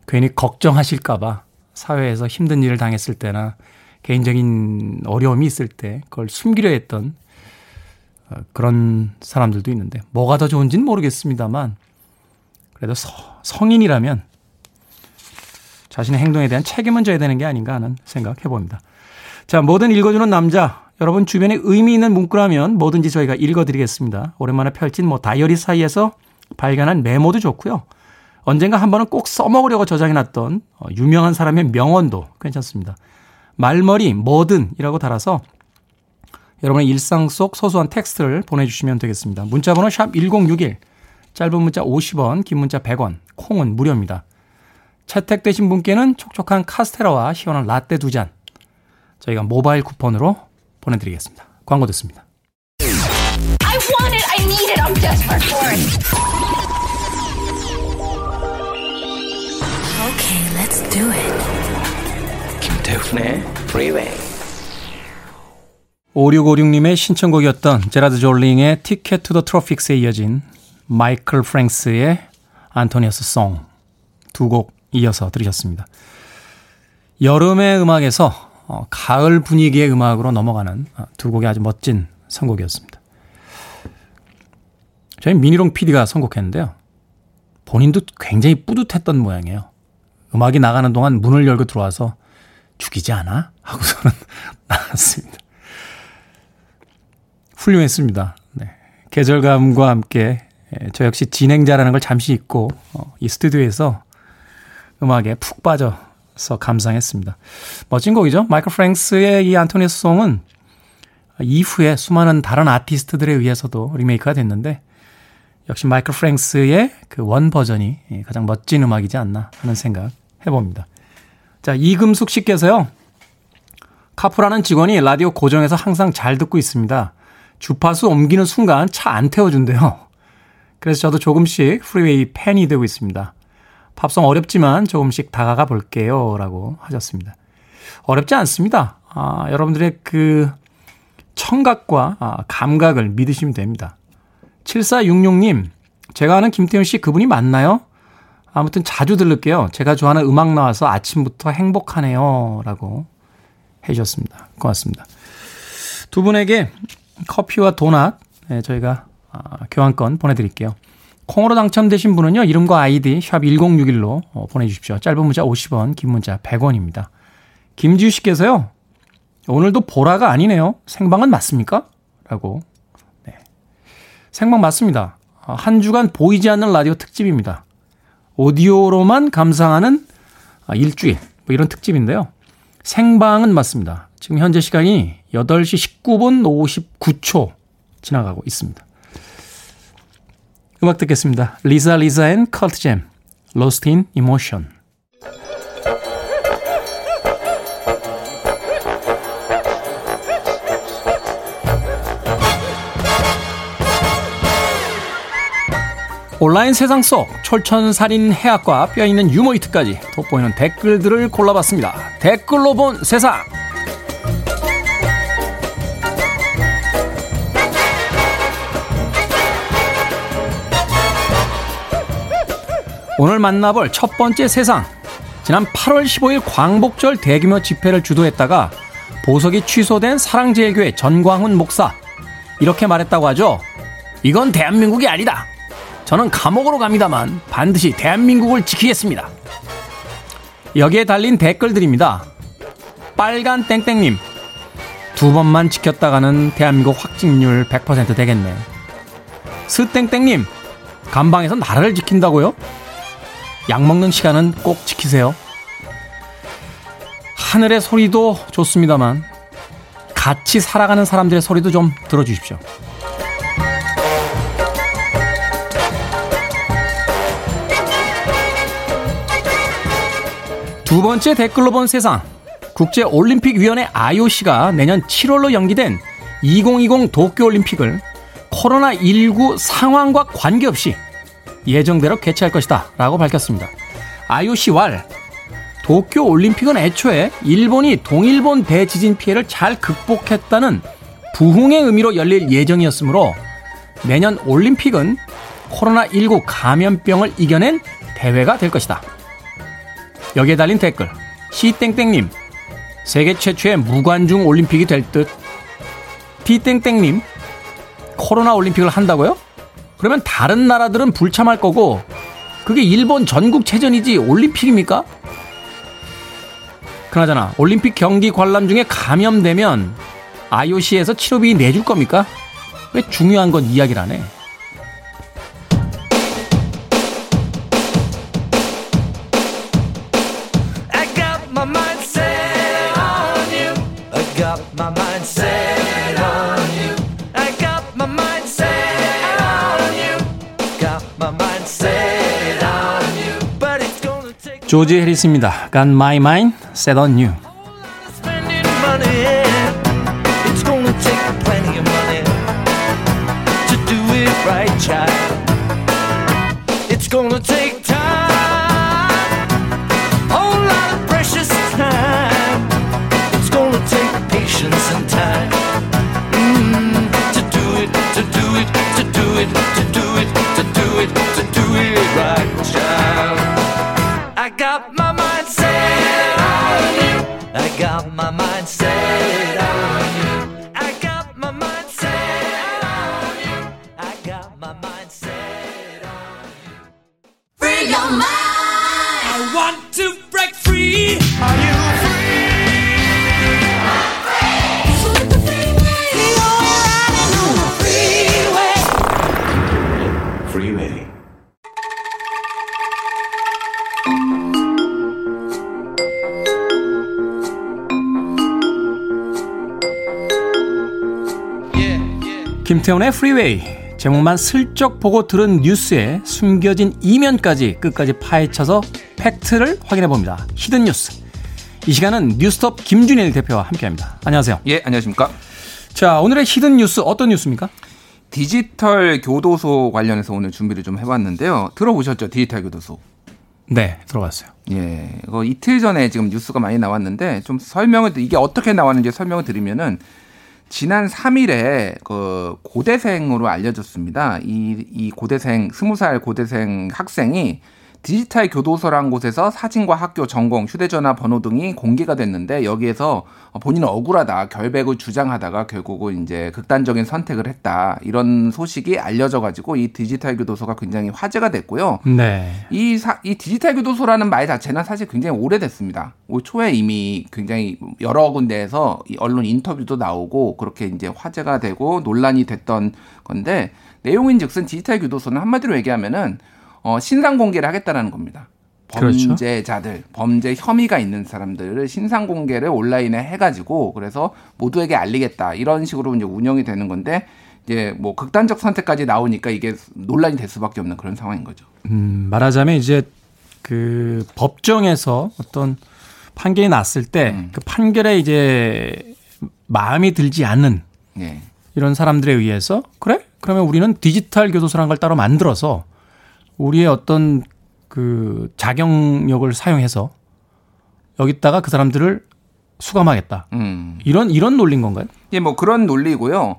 괜히 걱정하실까봐 사회에서 힘든 일을 당했을 때나 개인적인 어려움이 있을 때 그걸 숨기려 했던 어, 그런 사람들도 있는데 뭐가 더 좋은지는 모르겠습니다만 그래도 서, 성인이라면 자신의 행동에 대한 책임은 져야 되는 게 아닌가 하는 생각해 봅니다. 자, 뭐든 읽어주는 남자. 여러분 주변에 의미 있는 문구라면 뭐든지 저희가 읽어드리겠습니다. 오랜만에 펼친 뭐 다이어리 사이에서 발견한 메모도 좋고요. 언젠가 한 번은 꼭 써먹으려고 저장해놨던 어, 유명한 사람의 명언도 괜찮습니다. 말머리 뭐든이라고 달아서 여러분의 일상 속 소소한 텍스트를 보내주시면 되겠습니다. 문자번호 샵 1061, 짧은 문자 50원, 긴 문자 100원, 콩은 무료입니다. 채택되신 분께는 촉촉한 카스테라와 시원한 라떼 두 잔 저희가 모바일 쿠폰으로 보내드리겠습니다. 광고 듣습니다. I want it. I need it. I'm desperate for it. Okay, let's do it. 김태훈의 Freeway. 5656님의 신청곡이었던 제라드 졸링의 Ticket to the Tropics에 이어진 마이클 프랭크스의 Antonio's Song 두 곡 이어서 들으셨습니다. 여름의 음악에서 어, 가을 분위기의 음악으로 넘어가는 어, 두 곡이 아주 멋진 선곡이었습니다. 저희 미니롱 PD가 선곡했는데요. 본인도 굉장히 뿌듯했던 모양이에요. 음악이 나가는 동안 문을 열고 들어와서 죽이지 않아? 하고서는 나갔습니다. 훌륭했습니다. 네. 계절감과 함께 예, 저 역시 진행자라는 걸 잠시 잊고 어, 이 스튜디오에서 음악에 푹 빠져서 감상했습니다. 멋진 곡이죠. 마이클 프랭스의 이 안토니스 송은 이후에 수많은 다른 아티스트들에 의해서도 리메이크가 됐는데 역시 마이클 프랭크스의 그 원 버전이 가장 멋진 음악이지 않나 하는 생각 해봅니다. 자, 이금숙 씨께서요. 카풀하는 직원이 라디오 고정해서 항상 잘 듣고 있습니다. 주파수 옮기는 순간 차 안 태워준대요. 그래서 저도 조금씩 프리웨이 팬이 되고 있습니다. 팝송 어렵지만 조금씩 다가가 볼게요. 라고 하셨습니다. 어렵지 않습니다. 아, 여러분들의 그 청각과 아, 감각을 믿으시면 됩니다. 7466님, 제가 아는 김태훈 씨 그분이 맞나요? 아무튼 자주 들을게요. 제가 좋아하는 음악 나와서 아침부터 행복하네요. 라고 해주셨습니다. 고맙습니다. 두 분에게 커피와 도넛 네, 저희가 아, 교환권 보내드릴게요. 콩으로 당첨되신 분은요. 이름과 아이디 샵 1061로 어, 보내주십시오. 짧은 문자 50원, 긴 문자 100원입니다. 김지우 씨께서요. 오늘도 보라가 아니네요. 생방은 맞습니까? 라고. 네. 생방 맞습니다. 아, 한 주간 보이지 않는 라디오 특집입니다. 오디오로만 감상하는 아, 일주일. 뭐 이런 특집인데요. 생방은 맞습니다. 지금 현재 시간이 8시 19분 59초 지나가고 있습니다. 음악 듣겠습니다. Lisa Lisa and Cult Jam Lost in Emotion 온라인 세상 속 철천살인 해악과 뼈있는 유머 이트까지 돋보이는 댓글들을 골라봤습니다. 댓글로 본 세상 오늘 만나볼 첫 번째 세상. 지난 8월 15일 광복절 대규모 집회를 주도했다가 보석이 취소된 사랑제일교회 전광훈 목사. 이렇게 말했다고 하죠. 이건 대한민국이 아니다. 저는 감옥으로 갑니다만 반드시 대한민국을 지키겠습니다. 여기에 달린 댓글들입니다. 빨간 땡땡님. 두 번만 지켰다가는 대한민국 확진율 100% 되겠네. 스땡땡님. 감방에서 나라를 지킨다고요? 약 먹는 시간은 꼭 지키세요. 하늘의 소리도 좋습니다만 같이 살아가는 사람들의 소리도 좀 들어주십시오. 두 번째 댓글로 본 세상. 국제올림픽위원회 IOC가 내년 7월로 연기된 2020 도쿄올림픽을 코로나19 상황과 관계없이 예정대로 개최할 것이다 라고 밝혔습니다. IOC-왈 도쿄 올림픽은 애초에 일본이 동일본 대지진 피해를 잘 극복했다는 부흥의 의미로 열릴 예정이었으므로 내년 올림픽은 코로나19 감염병을 이겨낸 대회가 될 것이다. 여기에 달린 댓글 시땡땡님 세계 최초의 무관중 올림픽이 될 듯. T땡땡님 코로나 올림픽을 한다고요? 그러면 다른 나라들은 불참할 거고 그게 일본 전국체전이지 올림픽입니까? 그나저나 올림픽 경기 관람 중에 감염되면 IOC에서 치료비 내줄 겁니까? 왜 중요한 건 이야기를 안 해? 조지 해리스입니다. Got my mind set on you. 김태훈의 프리웨이 제목만 슬쩍 보고 들은 뉴스에 숨겨진 이면까지 끝까지 파헤쳐서 팩트를 확인해 봅니다. Hidden 뉴스 이 시간은 뉴스톱 김준일 대표와 함께합니다. 안녕하세요. 예, 안녕하십니까. 자, 오늘의 Hidden 뉴스 어떤 뉴스입니까? 디지털 교도소 관련해서 오늘 준비를 좀 해봤는데요. 들어보셨죠? 디지털 교도소. 네, 들어봤어요. 예, 이틀 전에 지금 뉴스가 많이 나왔는데 좀 설명을 이게 어떻게 나왔는지 설명을 드리면은 지난 3일에 그 고대생으로 알려졌습니다. 이, 이 고대생, 20살 고대생 학생이 디지털 교도소란 곳에서 사진과 학교 전공, 휴대전화 번호 등이 공개가 됐는데 여기에서 본인은 억울하다, 결백을 주장하다가 결국은 이제 극단적인 선택을 했다. 이런 소식이 알려져 가지고 이 디지털 교도소가 굉장히 화제가 됐고요. 네. 이, 사, 이 디지털 교도소라는 말 자체는 사실 굉장히 오래됐습니다. 올 초에 이미 굉장히 여러 군데에서 언론 인터뷰도 나오고 그렇게 이제 화제가 되고 논란이 됐던 건데 내용인 즉슨 디지털 교도소는 한마디로 얘기하면은 어, 신상 공개를 하겠다라는 겁니다. 그렇죠. 범죄자들, 범죄 혐의가 있는 사람들을 신상 공개를 온라인에 해가지고 그래서 모두에게 알리겠다 이런 식으로 이제 운영이 되는 건데 이제 뭐 극단적 선택까지 나오니까 이게 논란이 될 수밖에 없는 그런 상황인 거죠. 음, 말하자면 이제 그 법정에서 어떤 판결이 났을 때그 음. 판결에 이제 마음이 들지 않는 예. 이런 사람들에 의해서 그래? 그러면 우리는 디지털 교도소라는 걸 따로 만들어서 우리의 어떤 그 자경력을 사용해서 여기다가 그 사람들을 수감하겠다. 음. 이런 이런 논리인 건가요? 예, 뭐 그런 논리고요.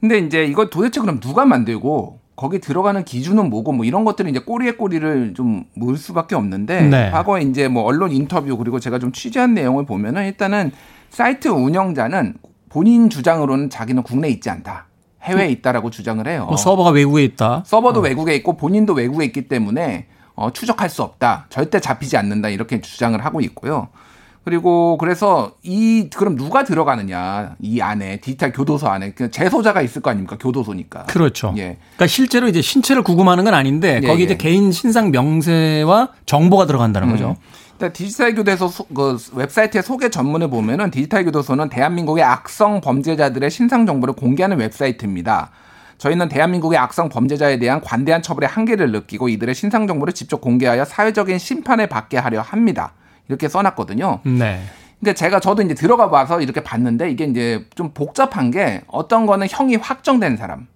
근데 이제 이걸 도대체 그럼 누가 만들고 거기 들어가는 기준은 뭐고 뭐 이런 것들은 이제 꼬리에 꼬리를 좀 물 수밖에 없는데 네. 과거에 이제 뭐 언론 인터뷰 그리고 제가 좀 취재한 내용을 보면은 일단은 사이트 운영자는 본인 주장으로는 자기는 국내에 있지 않다. 해외에 있다라고 주장을 해요. 뭐 서버가 외국에 있다. 서버도 외국에 있고 본인도 외국에 있기 때문에 어, 추적할 수 없다. 절대 잡히지 않는다. 이렇게 주장을 하고 있고요. 그리고 그래서 이 그럼 누가 들어가느냐 이 안에 디지털 교도소 안에 그 재소자가 있을 거 아닙니까 교도소니까 그렇죠. 예. 그러니까 실제로 이제 신체를 구금하는 건 아닌데 예, 거기 이제 예. 개인 신상 명세와 정보가 들어간다는 거죠. 디지털 교도소 소, 그 웹사이트의 소개 전문을 보면은 디지털 교도소는 대한민국의 악성 범죄자들의 신상 정보를 공개하는 웹사이트입니다. 저희는 대한민국의 악성 범죄자에 대한 관대한 처벌의 한계를 느끼고 이들의 신상 정보를 직접 공개하여 사회적인 심판을 받게 하려 합니다. 이렇게 써놨거든요. 네. 근데 제가 저도 이제 들어가 봐서 이렇게 봤는데 이게 이제 좀 복잡한 게 어떤 거는 형이 확정된 사람,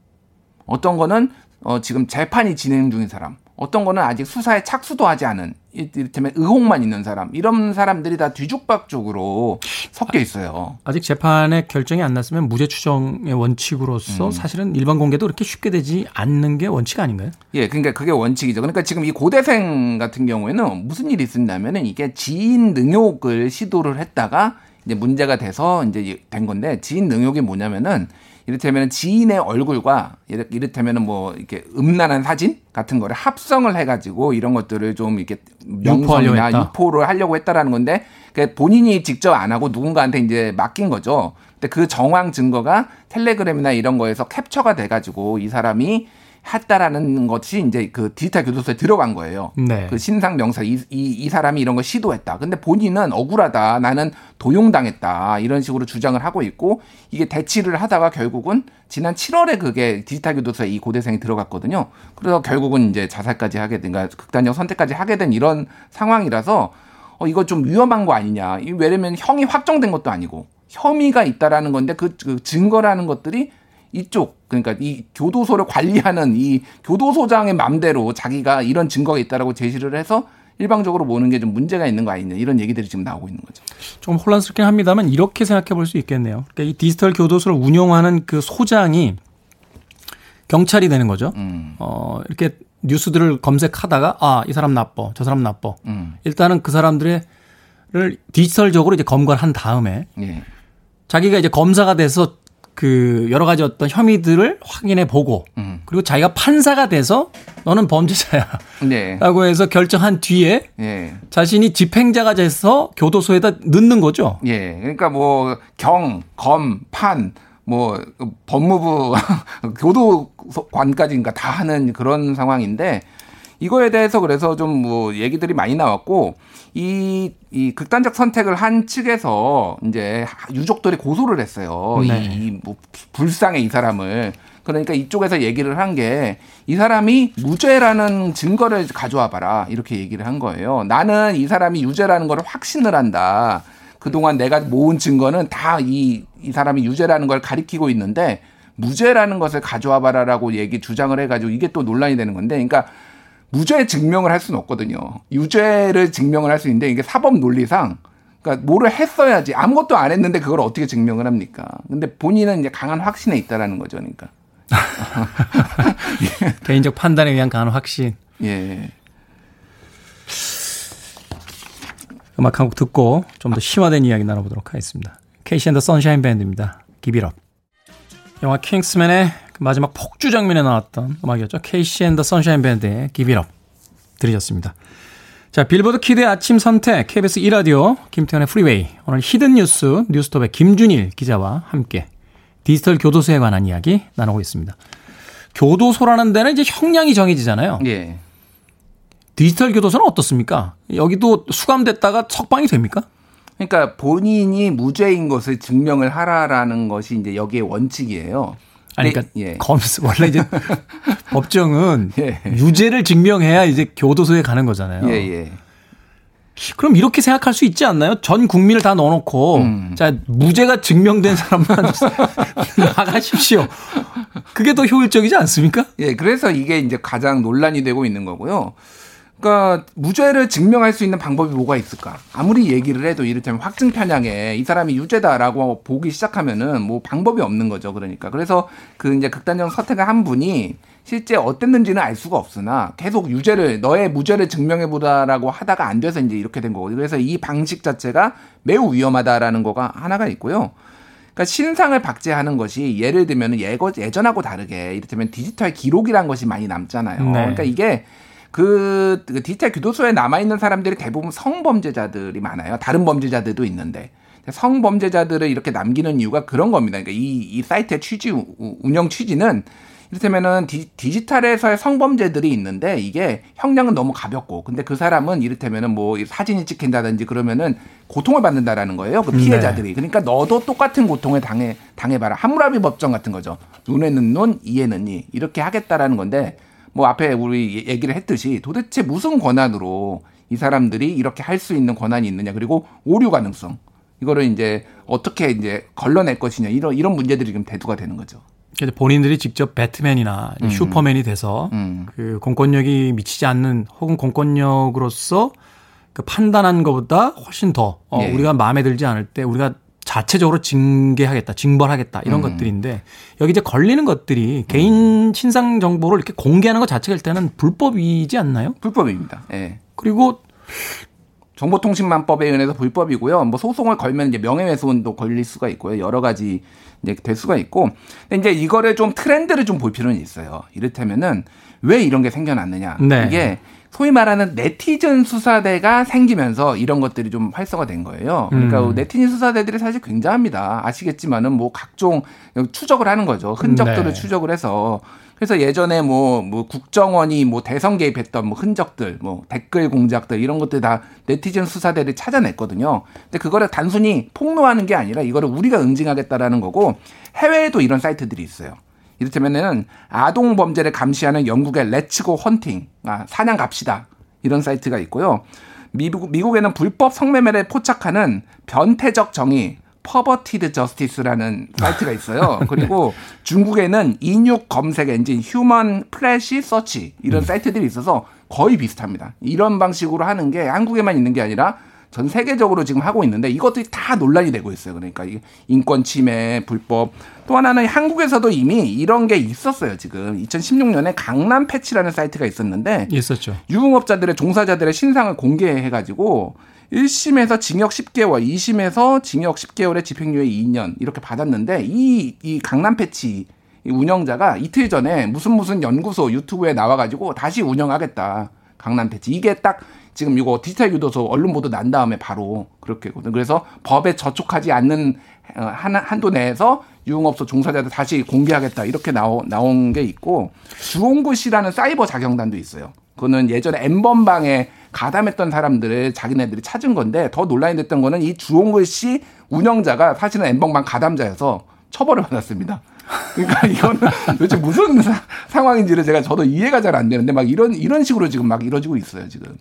어떤 거는 어 지금 재판이 진행 중인 사람, 어떤 거는 아직 수사에 착수도 하지 않은 이를테면 의혹만 있는 사람 이런 사람들이 다 뒤죽박죽으로 섞여 있어요. 아직 재판의 결정이 안 났으면 무죄 추정의 원칙으로서 음. 사실은 일반 공개도 그렇게 쉽게 되지 않는 게 원칙 아닌가요? 예, 그러니까 그게 원칙이죠. 그러니까 지금 이 고대생 같은 경우에는 무슨 일이 있었냐면은 이게 지인 능욕을 시도를 했다가 이제 문제가 돼서 이제 된 건데 지인 능욕이 뭐냐면은 이를테면 지인의 얼굴과 이를테면은 뭐 이렇게 음란한 사진 같은 거를 합성을 해가지고 이런 것들을 좀 이렇게 명성이나. 유포를 하려고 했다라는 건데 그 본인이 직접 안 하고 누군가한테 이제 맡긴 거죠. 근데 그 정황 증거가 텔레그램이나 이런 거에서 캡처가 돼가지고 이 사람이 했다라는 것이 이제 그 디지털 교도소에 들어간 거예요. 네. 그 신상 명사 이, 이, 이 사람이 이런 걸 시도했다. 근데 본인은 억울하다. 나는 도용당했다. 이런 식으로 주장을 하고 있고 이게 대치를 하다가 결국은 지난 7월에 그게 디지털 교도소에 이 고대생이 들어갔거든요. 그래서 결국은 이제 자살까지 하게 된, 그러니까 극단적 선택까지 하게 된 이런 상황이라서 어, 이거 좀 위험한 거 아니냐. 이 왜냐면 형이 확정된 것도 아니고 혐의가 있다라는 건데 그, 그 증거라는 것들이 이쪽 그러니까 이 교도소를 관리하는 이 교도소장의 맘대로 자기가 이런 증거가 있다라고 제시를 해서 일방적으로 모는 게 좀 문제가 있는 거 아니냐 이런 얘기들이 지금 나오고 있는 거죠. 좀 혼란스럽긴 합니다만 이렇게 생각해 볼 수 있겠네요. 그러니까 이 디지털 교도소를 운영하는 그 소장이 경찰이 되는 거죠. 음. 어, 이렇게 뉴스들을 검색하다가 아, 이 사람 나빠. 저 사람 나빠. 음. 일단은 그 사람들의 를 디지털적으로 이제 검거를 한 다음에 예. 자기가 이제 검사가 돼서 그 여러 가지 어떤 혐의들을 확인해 보고 음. 그리고 자기가 판사가 돼서 너는 범죄자야. 네. 라고 해서 결정한 뒤에 예. 자신이 집행자가 돼서 교도소에다 넣는 거죠. 예. 그러니까 뭐 경, 검, 판, 뭐 법무부 교도관까지인가 다 하는 그런 상황인데 이거에 대해서 그래서 좀 뭐 얘기들이 많이 나왔고 이, 이 극단적 선택을 한 측에서 이제 유족들이 고소를 했어요. 네. 이, 뭐 불쌍해 이 사람을. 그러니까 이쪽에서 얘기를 한 게 이 사람이 무죄라는 증거를 가져와 봐라. 이렇게 얘기를 한 거예요. 나는 이 사람이 유죄라는 걸 확신을 한다. 그동안 내가 모은 증거는 다 이 이 사람이 유죄라는 걸 가리키고 있는데 무죄라는 것을 가져와 봐라라고 얘기 주장을 해가지고 이게 또 논란이 되는 건데, 그러니까 무죄 증명을 할 수는 없거든요. 유죄를 증명을 할 수 있는데 이게 사법 논리상 그러니까 뭐를 했어야지 아무것도 안 했는데 그걸 어떻게 증명을 합니까? 근데 본인은 이제 강한 확신에 있다라는 거죠, 그러니까. 개인적 판단에 의한 강한 확신. 예. 음악 한 곡 듣고 좀 더 심화된 이야기 나눠보도록 하겠습니다. KC and the Sunshine Band입니다. Give It Up. 영화 킹스맨의 그 마지막 폭주 장면에 나왔던 음악이었죠. 케이시 앤더 선샤인 밴드의 기비럽 들으셨습니다. 자, 빌보드 Kid의 아침 선택, KBS 2라디오, 김태훈의 프리웨이. 오늘 Hidden 뉴스, 뉴스톱의 김준일 기자와 함께 디지털 교도소에 관한 이야기 나누고 있습니다. 교도소라는 데는 이제 형량이 정해지잖아요. 예. 디지털 교도소는 어떻습니까? 여기도 수감됐다가 석방이 됩니까? 그러니까 본인이 무죄인 것을 증명을 하라라는 것이 이제 여기에 원칙이에요. 아니, 그러니까 예. 검수 원래 이제 법정은 예. 유죄를 증명해야 이제 교도소에 가는 거잖아요. 예, 예. 그럼 이렇게 생각할 수 있지 않나요? 전 국민을 다 넣어놓고 음. 자 무죄가 증명된 사람만 나가십시오. 그게 더 효율적이지 않습니까? 예, 그래서 이게 이제 가장 논란이 되고 있는 거고요. 그러니까 무죄를 증명할 수 있는 방법이 뭐가 있을까? 아무리 얘기를 해도 이를테면 확증 편향에 이 사람이 유죄다라고 보기 시작하면은 뭐 방법이 없는 거죠. 그러니까 그래서 그 이제 극단적 선택을 한 분이 실제 어땠는지는 알 수가 없으나 계속 유죄를 너의 무죄를 증명해 보다라고 하다가 안 돼서 이제 이렇게 된 거거든요. 그래서 이 방식 자체가 매우 위험하다라는 거가 하나가 있고요. 그러니까 신상을 박제하는 것이 예를 들면 예전하고 다르게 이를테면 디지털 기록이란 것이 많이 남잖아요. 네. 그러니까 이게 그, 그 디지털 교도소에 남아 있는 사람들이 대부분 성범죄자들이 많아요. 다른 범죄자들도 있는데 성범죄자들을 이렇게 남기는 이유가 그런 겁니다. 그러니까 이, 이 사이트의 취지 운영 취지는 이를테면은 디, 디지털에서의 성범죄들이 있는데 이게 형량은 너무 가볍고 근데 그 사람은 이를테면은 뭐 사진이 찍힌다든지 그러면은 고통을 받는다라는 거예요. 그 피해자들이. 네. 그러니까 너도 똑같은 고통을 당해 당해봐라. 함무라비 법정 같은 거죠. 눈에는 눈, 이에는 이 이렇게 하겠다라는 건데 뭐 앞에 우리 얘기를 했듯이 도대체 무슨 권한으로 이 사람들이 이렇게 할 수 있는 권한이 있느냐 그리고 오류 가능성 이거를 이제 어떻게 이제 걸러낼 것이냐 이런 이런 문제들이 지금 대두가 되는 거죠. 본인들이 직접 배트맨이나 음. 슈퍼맨이 돼서 음. 그 공권력이 미치지 않는 혹은 공권력으로서 그 판단한 것보다 훨씬 더 어, 예. 우리가 마음에 들지 않을 때 우리가 자체적으로 징계하겠다, 징벌하겠다 이런 음. 것들인데 여기 이제 걸리는 것들이 개인 신상 정보를 이렇게 공개하는 것 자체가 일단은 불법이지 않나요? 불법입니다. 예. 그리고 정보통신망법에 의해서 불법이고요. 뭐 소송을 걸면 이제 명예훼손도 걸릴 수가 있고요. 여러 가지 이제 될 수가 있고. 근데 이제 이거를 좀 트렌드를 좀 볼 필요는 있어요. 이를테면은 왜 이런 게 생겨났느냐. 네. 이게 소위 말하는 네티즌 수사대가 생기면서 이런 것들이 좀 활성화된 거예요. 그러니까 음. 네티즌 수사대들이 사실 굉장합니다. 아시겠지만은 뭐 각종 추적을 하는 거죠. 흔적들을 네. 추적을 해서 그래서 예전에 뭐, 뭐 국정원이 뭐 대선 개입했던 뭐 흔적들, 뭐 댓글 공작들 이런 것들 다 네티즌 수사대를 찾아냈거든요. 근데 그거를 단순히 폭로하는 게 아니라 이거를 우리가 응징하겠다라는 거고 해외에도 이런 사이트들이 있어요. 이를테면은 아동 범죄를 감시하는 영국의 Let's Go Hunting, 아, 사냥 갑시다. 이런 사이트가 있고요. 미국, 미국에는 불법 성매매를 포착하는 변태적 정의, Perverted Justice라는 사이트가 있어요. 그리고 중국에는 인육 검색 엔진 Human Flesh Search 이런 음. 사이트들이 있어서 거의 비슷합니다. 이런 방식으로 하는 게 한국에만 있는 게 아니라 전 세계적으로 지금 하고 있는데 이것들이 다 논란이 되고 있어요. 그러니까 인권 침해, 불법. 또 하나는 한국에서도 이미 이런 게 있었어요. 지금 2016년에 강남 패치라는 사이트가 있었는데 있었죠. 유흥업자들의 종사자들의 신상을 공개해 가지고 1심에서 징역 10개월, 2심에서 징역 10개월에 집행유예 2년 이렇게 받았는데 이, 이 강남 패치 운영자가 이틀 전에 무슨 무슨 연구소 유튜브에 나와 가지고 다시 운영하겠다. 강남 패치. 이게 딱 지금 이거 디지털 교도소 언론 보도 난 다음에 바로 그런 거거든. 그래서 법에 저촉하지 않는 어, 한, 한도 내에서 유흥업소 종사자들 다시 공개하겠다 이렇게 나오, 나온 게 있고 주홍구 씨라는 사이버 자경단도 있어요. 그거는 예전에 엠번방에 가담했던 사람들을 자기네들이 찾은 건데 더 논란이 됐던 거는 이 주홍글 씨 운영자가 사실은 엠번방 가담자여서 처벌을 받았습니다. 그러니까 이거는 도대체 무슨 사, 상황인지를 제가 저도 이해가 잘 안 되는데 막 이런 이런 식으로 지금 막 이루어지고 있어요 지금.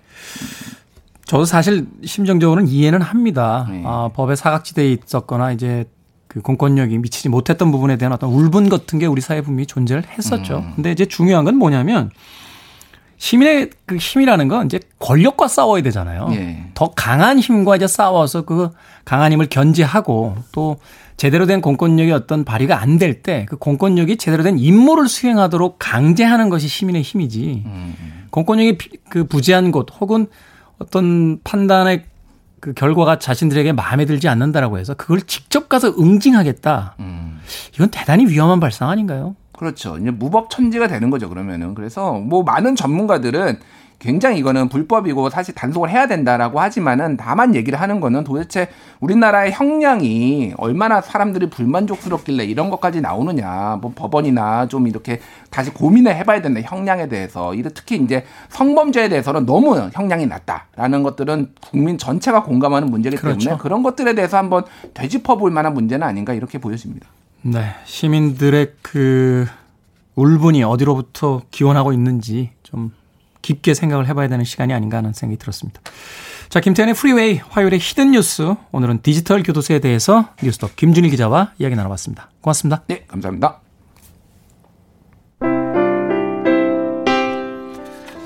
저도 사실 심정적으로는 이해는 합니다. 네. 아, 법의 사각지대에 있었거나 이제 그 공권력이 미치지 못했던 부분에 대한 어떤 울분 같은 게 우리 사회 분명히 존재를 했었죠. 음. 근데 이제 중요한 건 뭐냐면 시민의 그 힘이라는 건 이제 권력과 싸워야 되잖아요. 예. 더 강한 힘과 이제 싸워서 그 강한 힘을 견제하고 또 제대로 된 공권력이 어떤 발휘가 안 될 때 그 공권력이 제대로 된 임무를 수행하도록 강제하는 것이 시민의 힘이지. 음. 공권력이 그 부재한 곳 혹은 어떤 판단의 그 결과가 자신들에게 마음에 들지 않는다라고 해서 그걸 직접 가서 응징하겠다. 음. 이건 대단히 위험한 발상 아닌가요? 그렇죠. 이제 무법 천지가 되는 거죠, 그러면은. 그래서 뭐 많은 전문가들은 굉장히 이거는 불법이고 사실 단속을 해야 된다라고 하지만은 다만 얘기를 하는 거는 도대체 우리나라의 형량이 얼마나 사람들이 불만족스럽길래 이런 것까지 나오느냐. 뭐 법원이나 좀 이렇게 다시 고민을 해봐야 된다. 형량에 대해서. 특히 이제 성범죄에 대해서는 너무 형량이 낮다라는 것들은 국민 전체가 공감하는 문제이기 때문에 그렇죠. 그런 것들에 대해서 한번 되짚어 볼 만한 문제는 아닌가 이렇게 보여집니다. 네. 시민들의 그 울분이 어디로부터 기원하고 있는지 좀 깊게 생각을 해봐야 되는 시간이 아닌가 하는 생각이 들었습니다. 자, 김태훈의 프리웨이 화요일의 Hidden 뉴스. 오늘은 디지털 교도소에 대해서 뉴스톱 김준일 기자와 이야기 나눠봤습니다. 고맙습니다. 네, 감사합니다.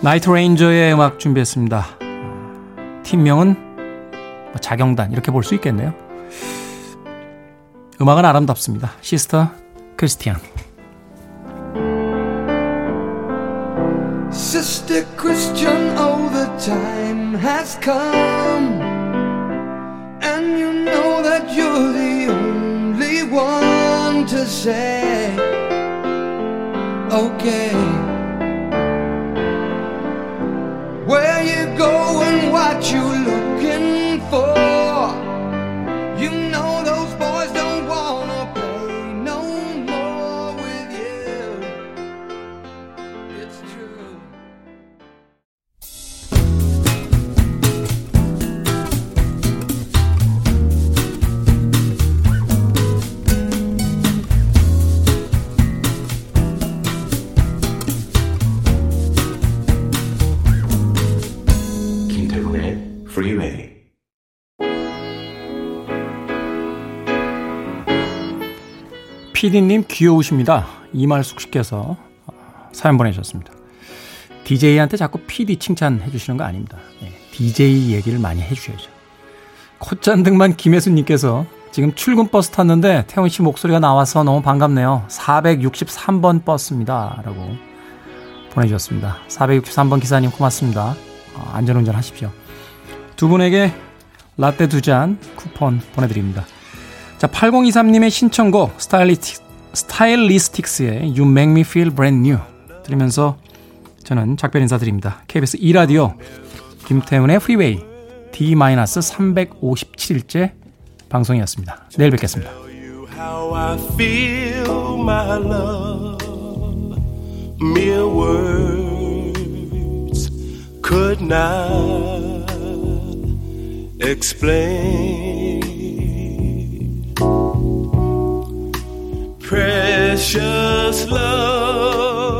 나이트 레인저의 음악 준비했습니다. 팀명은 뭐 자경단 이렇게 볼 수 있겠네요. 음악은 아름답습니다. Sister Christian. Sister Christian, oh, the time has come. And you know that you're the only one to say, okay. Where you go and what you Freeway. 피디님 귀여우십니다. 이말숙 씨께서 사연 보내주셨습니다. DJ한테 자꾸 PD 칭찬해 주시는 거 아닙니다. 네, DJ 얘기를 많이 해 주셔야죠. 콧잔등만 김혜수님께서 지금 출근 버스 탔는데 태훈 씨 목소리가 나와서 너무 반갑네요. 463번 버스입니다. 라고 보내주셨습니다. 463번 기사님 고맙습니다. 어, 안전운전 하십시오. 두 분에게 라떼 두 잔 쿠폰 보내드립니다. 자, 8023님의 신청곡 스타일리스틱, 스타일리스틱스의 You Make Me Feel Brand New 들으면서 저는 작별 인사드립니다. KBS 2라디오 김태훈의 프리웨이 D-357일째 방송이었습니다. 내일 뵙겠습니다. Mere words could not explain. Precious love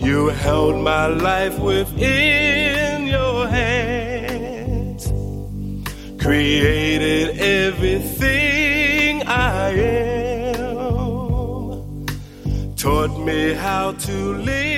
You held my life within your hands. Created everything I am. Taught me how to live